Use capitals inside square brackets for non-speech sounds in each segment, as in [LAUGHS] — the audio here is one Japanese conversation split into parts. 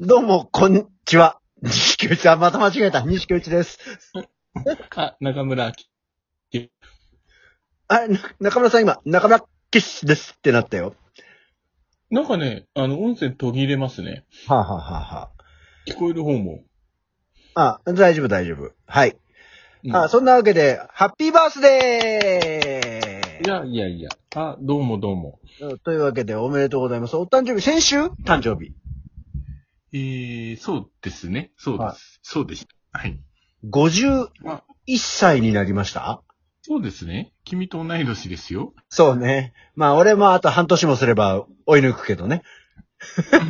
どうも、こんにちは。西木内、あ、また間違えた。西木内です。あ、中村き、あ、な中村さん今、中村キッシュですってなったよ。なんかね、あの、音声途切れますね。はあ、はあは聞こえる方も。あ、あ、大丈夫大丈夫。はい。うんあ、そんなわけで、ハッピーバースデいやいやいや。あ、どうもどうも。ーというわけで、おめでとうございます。お誕生日、先週？誕生日。えー、そうですね。そうです。はいそうでした。はい。51あ歳になりました？そうですね。君と同い年ですよ。そうね。まあ、俺もあと半年もすれば追い抜くけどね。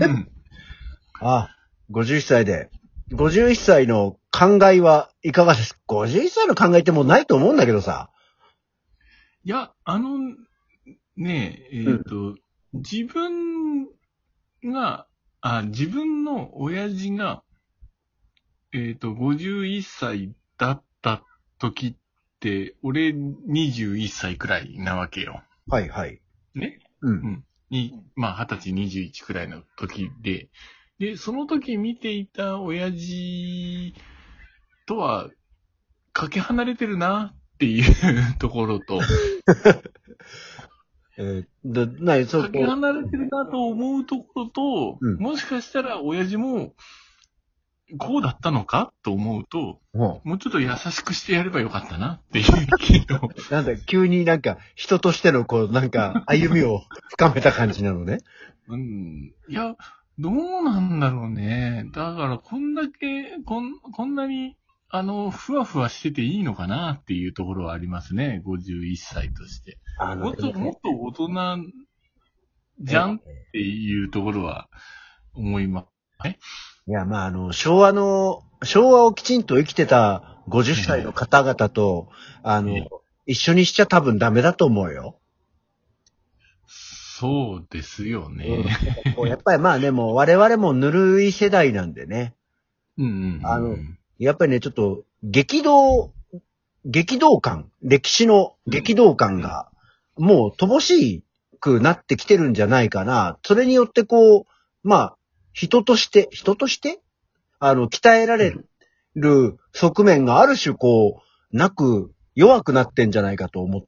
うん [LAUGHS] あ、51歳で。51歳の考えはいかがです？か ?51 歳の考えってもうないと思うんだけどさ。いや、あの、ねえ、えっ、と、自分が、あ、自分の親父が、えっ、と、51歳だった時って、俺21歳くらいなわけよ。はいはい。ね？うん。に、まあ、二十歳21くらいの時で、で、その時見ていた親父とは、かけ離れてるなっていうところと、[LAUGHS] えー、で、なに、そうか、け離れてるなと思うところと、うんもしかしたら親父も、こうだったのか？と思うと、ももうちょっと優しくしてやればよかったなっていう気を。う、[LAUGHS] なんだ、急になんか、人としてのこう、なんか、歩みを深めた感じなのね。うん。いや、どうなんだろうね。だから、こんだけ、こん、こんなに、あの、ふわふわしてていいのかなっていうところはありますね。51歳として。あもっと、もっと大人じゃんっていうところは思います。いや、まあ、あの、昭和の、昭和をきちんと生きてた50歳の方々と、あのええ、一緒にしちゃ多分ダメだと思うよ。そうですよね。やっぱりまあね、もう我々もぬるい世代なんでね。うんうんうん。あのやっぱりね、ちょっと、激動、激動感、歴史の激動感が、もう乏しくなってきてるんじゃないかな。それによってこう、まあ、人として、人としてあの、鍛えられる側面がある種こう、なく、弱くなってんじゃないかと思っ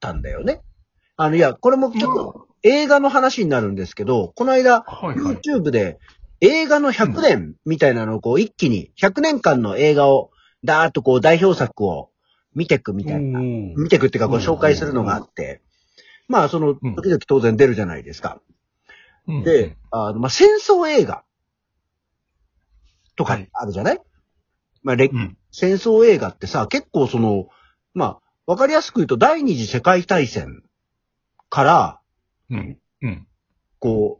たんだよね。あの、いや、これもちょっと映画の話になるんですけど、この間、はいはい。YouTube で映画の100年みたいなのをこう一気に100年間の映画をダーッとこう代表作を見てくみたいな、うん。見てくっていうかこう紹介するのがあって、まあそのうん。時々当然出るじゃないですか。うん。で、あのまあ戦争映画とかはいあるじゃない、まあれうん。戦争映画ってさ、結構その、まあわかりやすく言うと第二次世界大戦からうん。うん。こう、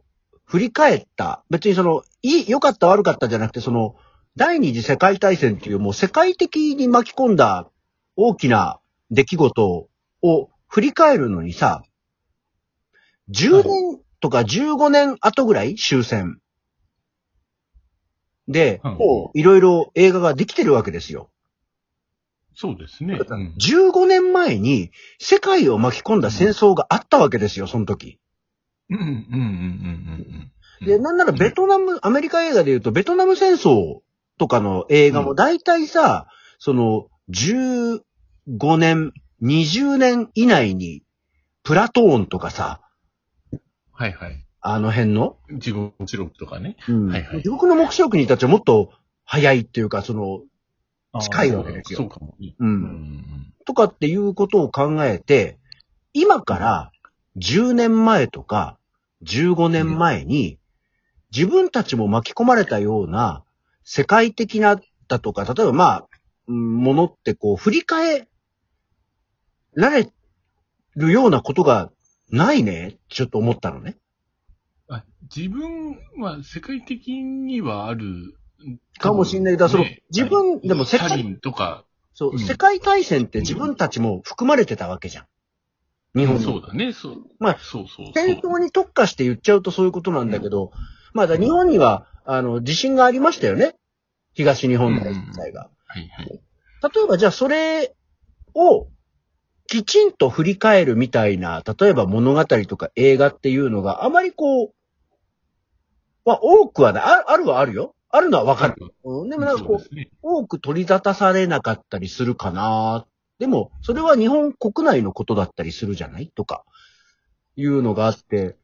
振り返った、別にその、いい、良かった悪かったじゃなくて、その、第二次世界大戦っていうもう世界的に巻き込んだ大きな出来事を振り返るのにさ、10年とか15年後ぐらい終戦。で、うんもういろいろ映画ができてるわけですよ。そうですね。うん15年前に世界を巻き込んだ戦争があったわけですよ、その時。うんうんうんうん。で、なんならベトナム、アメリカ映画で言うと、ベトナム戦争とかの映画も大体さ、その、15年、20年以内に、プラトーンとかさ、はいはい。あの辺の、地獄記録とかね。うんはいはい地獄の目視録にたちはもっと早いっていうか、その、近いわけですよそうかもね。う、うんんとかっていうことを考えて、今から10年前とか15年前に、自分たちも巻き込まれたような世界的なだとか、例えばまあ、うんものってこう振り返られるようなことがないね、ちょっと思ったのね。あ自分は世界的にはある。かもしんないだからその自分でも世界世界とか、そう、うん世界大戦って自分たちも含まれてたわけじゃん。日本にそうだね、そう。まあそうそうそう。戦争に特化して言っちゃうとそういうことなんだけど、まあだ日本には、あの、地震がありましたよね。東日本大震災が。はいはい。例えばじゃあそれをきちんと振り返るみたいな、例えば物語とか映画っていうのがあまりこう、まあ、多くはね、ああるはあるよ。あるのはわかる。うん、でもなんかこう、そうね。多く取り立たされなかったりするかな。でも、それは日本国内のことだったりするじゃない？とか、いうのがあって、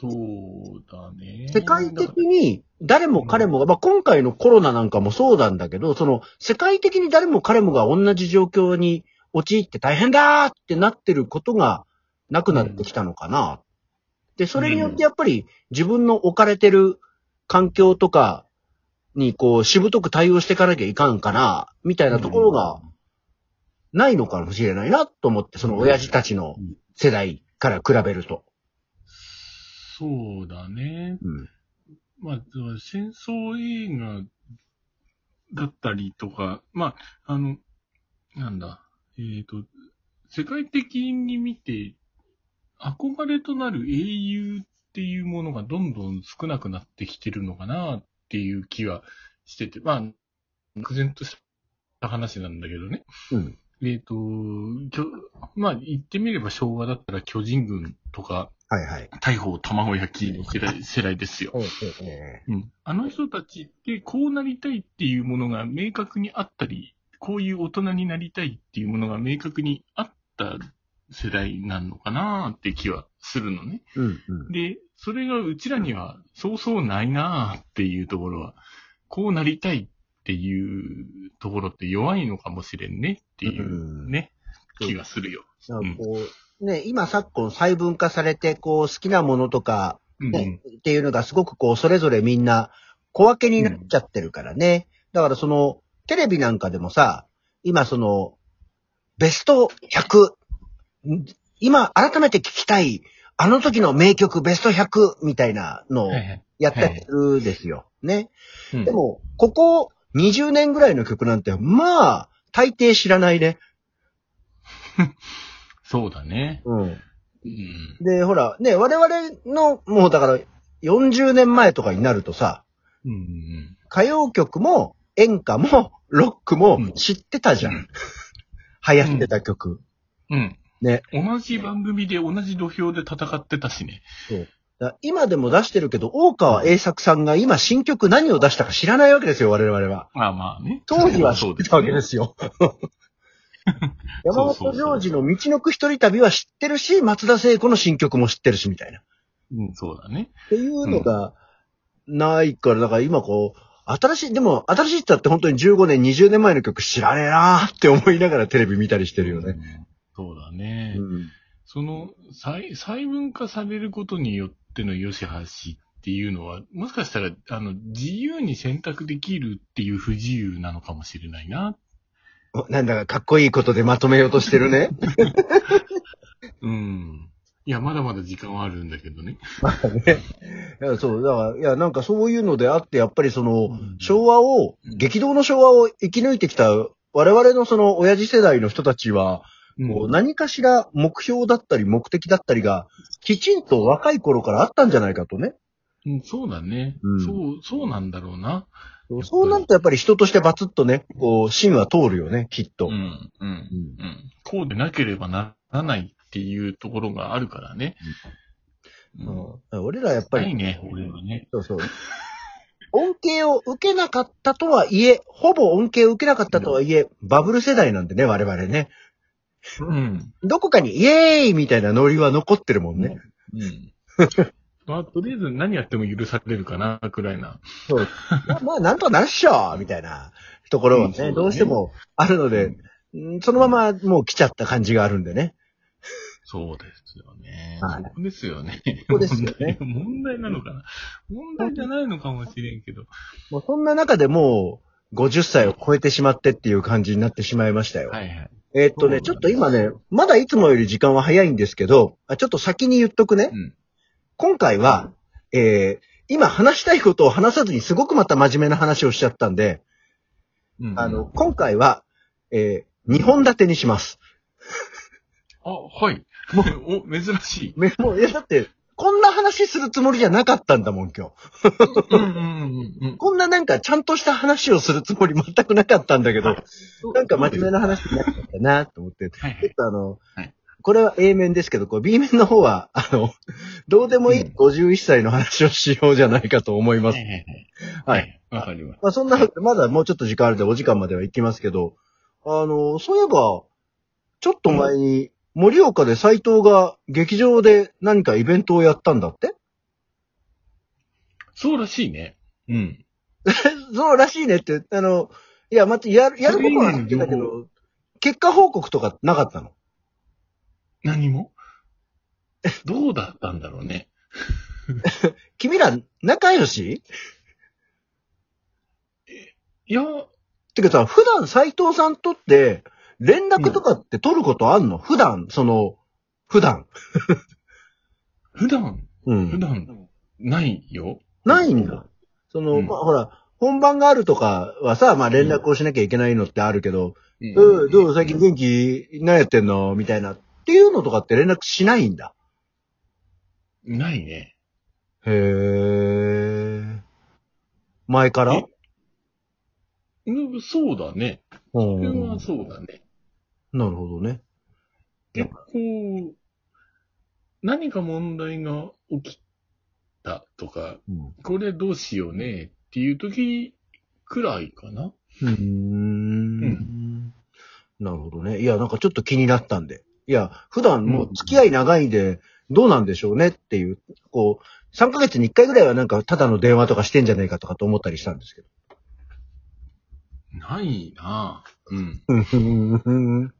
そうだね。世界的に誰も彼もが、まあ、今回のコロナなんかもそうなんだけど、その、世界的に誰も彼もが同じ状況に陥って大変だーってなってることがなくなってきたのかな。で、それによってやっぱり自分の置かれてる環境とかにこう、しぶとく対応していかなきゃいかんかな、みたいなところがないのかもしれないなと思って、その親父たちの世代から比べると。そうだね。うん。まあ、戦争映画だったりとか、まあ、あの、なんだ、えっ、と、世界的に見て、憧れとなる英雄っていうものがどんどん少なくなってきてるのかなっていう気はしてて、まあ、漠然とした話なんだけどね。うん。えっ、と、きょまあ、言ってみれば昭和だったら巨人軍とか、はいはい。大砲卵焼きの世代世代ですよ。うん。あの人たちってこうなりたいっていうものが明確にあったり、こういう大人になりたいっていうものが明確にあった世代なのかなって気はするのね。うんうん。で、それがうちらにはそうそうないなっていうところは、こうなりたいっていうところって弱いのかもしれんねっていうね、うん気がするよ。なんかこう、ね、今昨今細分化されて、こう、好きなものとか、うんね、っていうのがすごくこう、それぞれみんな小分けになっちゃってるからね。だからその、テレビなんかでもさ、今その、ベスト100、ん今改めて聞きたい、あの時の名曲ベスト100みたいなのをやったりするですよ。ね。うんでも、ここ20年ぐらいの曲なんて、まあ、大抵知らないね。[LAUGHS] そうだね。うん。うん。で、ほら、ね、我々の、もうだから、40年前とかになるとさ、うんうん歌謡曲も演歌も [LAUGHS] ロックもうん知ってたじゃん。流行ってた曲。うん。ね。同じ番組で同じ土俵で戦ってたしね。だ今でも出してるけど、大川栄作さんが今新曲何を出したか知らないわけですよ、我々は。まあまあね。当時は知ってたわけですよ。[LAUGHS] 山本ジョージの道のく一人旅は知ってるし、松田聖子の新曲も知ってるし、みたいな。っうん、そうだね。ていうのがないから、だから今こう、新しい、でも新しいって言ったって本当に15年、20年前の曲知らねえなーって思いながらテレビ見たりしてるよね。うんそうだね。うん。その、細、細分化されることによっての良し悪しっていうのは、もしかしたら、あの、自由に選択できるっていう不自由なのかもしれないな。おなんだかかっこいいことでまとめようとしてるね。[LAUGHS] うん。いや、まだまだ時間はあるんだけどね。まあね。いや、そう、だから、いや、なんかそういうのであって、やっぱりその、うん昭和を、うん激動の昭和を生き抜いてきた我々のその親父世代の人たちは、こう何かしら目標だったり目的だったりが、きちんと若い頃からあったんじゃないかとね。うん、そうだね、うんそう、そうなんだろうな。そうなるとやっぱり人としてバツッとね、こう、芯は通るよね、きっと。うん、うん、うん。こうでなければならないっていうところがあるからね。うんうん俺らやっぱり、ないね、俺はね。そうそう。恩恵を受けなかったとはいえ、ほぼ恩恵を受けなかったとはいえ、バブル世代なんでね、我々ね。うん。どこかにイエーイみたいなノリは残ってるもんね。うん。まあ、とりあえず何やっても許されるかな、くらいな。そう。まあ、まあなんとかなるっしょみたいなところはね、うんねどうしてもあるので、うんそのままもう来ちゃった感じがあるんでね。そうですよね。はいそこですよね。そこですよね [LAUGHS] 問題なのかな問題じゃないのかもしれんけど。もうそんな中でもう50歳を超えてしまってっていう感じになってしまいましたよ。はいはい。えーっとね、ちょっと今ね、まだいつもより時間は早いんですけど、あちょっと先に言っとくね。うん。今回は、えー今話したいことを話さずにすごくまた真面目な話をしちゃったんで、うんあの、、今回は、え2本立てにします。あ、はい。もお、珍しい。めもう、いや、だって、こんな話するつもりじゃなかったんだもん、今日。うんうんうんうん。こんななんかちゃんとした話をするつもり全くなかったんだけど、なんか真面目な話になっちゃったなと思って、はいはい。ちょっとあの、はいこれは A 面ですけど、こう B 面の方は、あの、どうでもいいうん51歳の話をしようじゃないかと思います。はいはいははいい。わかります。まあそんな、まだもうちょっと時間あるんでお時間までは行きますけど、あの、そういえば、ちょっと前に、盛岡で斎藤が劇場で何かイベントをやったんだって？そうらしいね。うん。[LAUGHS] そうらしいねって、あの、いや、待って、やる、やることは知ってたけそれ以外ど、結果報告とかなかったの？何も？[LAUGHS] どうだったんだろうね。[LAUGHS] 君ら仲良し？いや、てかさ、普段斎藤さんとって、連絡とかって取ることあんの、普段、その、普段。[LAUGHS] 普段、うん。普段、ないよ。ないんだ。その、うんまあ、ほら、本番があるとかはさ、まあ連絡をしなきゃいけないのってあるけど、うんうん、どう？最近元気？何やってんの？みたいな。っていうのとかって連絡しないんだ。ないね。へー。前から？え？うんそうだね。うそれんはそうだね。なるほどね。結構、何か問題が起きたとか、うん。これどうしようねっていう時くらいかな。うーん。なるほどね。いや、なんかちょっと気になったんで。いや、普段もう付き合い長いんで、どうなんでしょうねっていう、こう、3ヶ月に1回ぐらいはなんかただの電話とかしてんじゃないかとかと思ったりしたんですけど。ないなぁ。うん。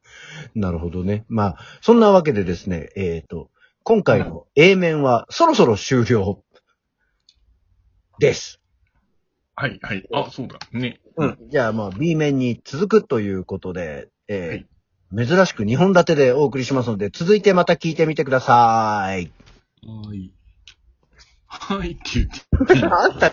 [LAUGHS] なるほどね。まあ、そんなわけでですね、えっ、と、今回の A 面はそろそろ終了です。はい、はい。あ、そうだ。ね。うん。じゃあまあ B 面に続くということで、えー珍しく2本立てでお送りしますので、続いてまた聞いてみてください。はい。はいって言って。あんた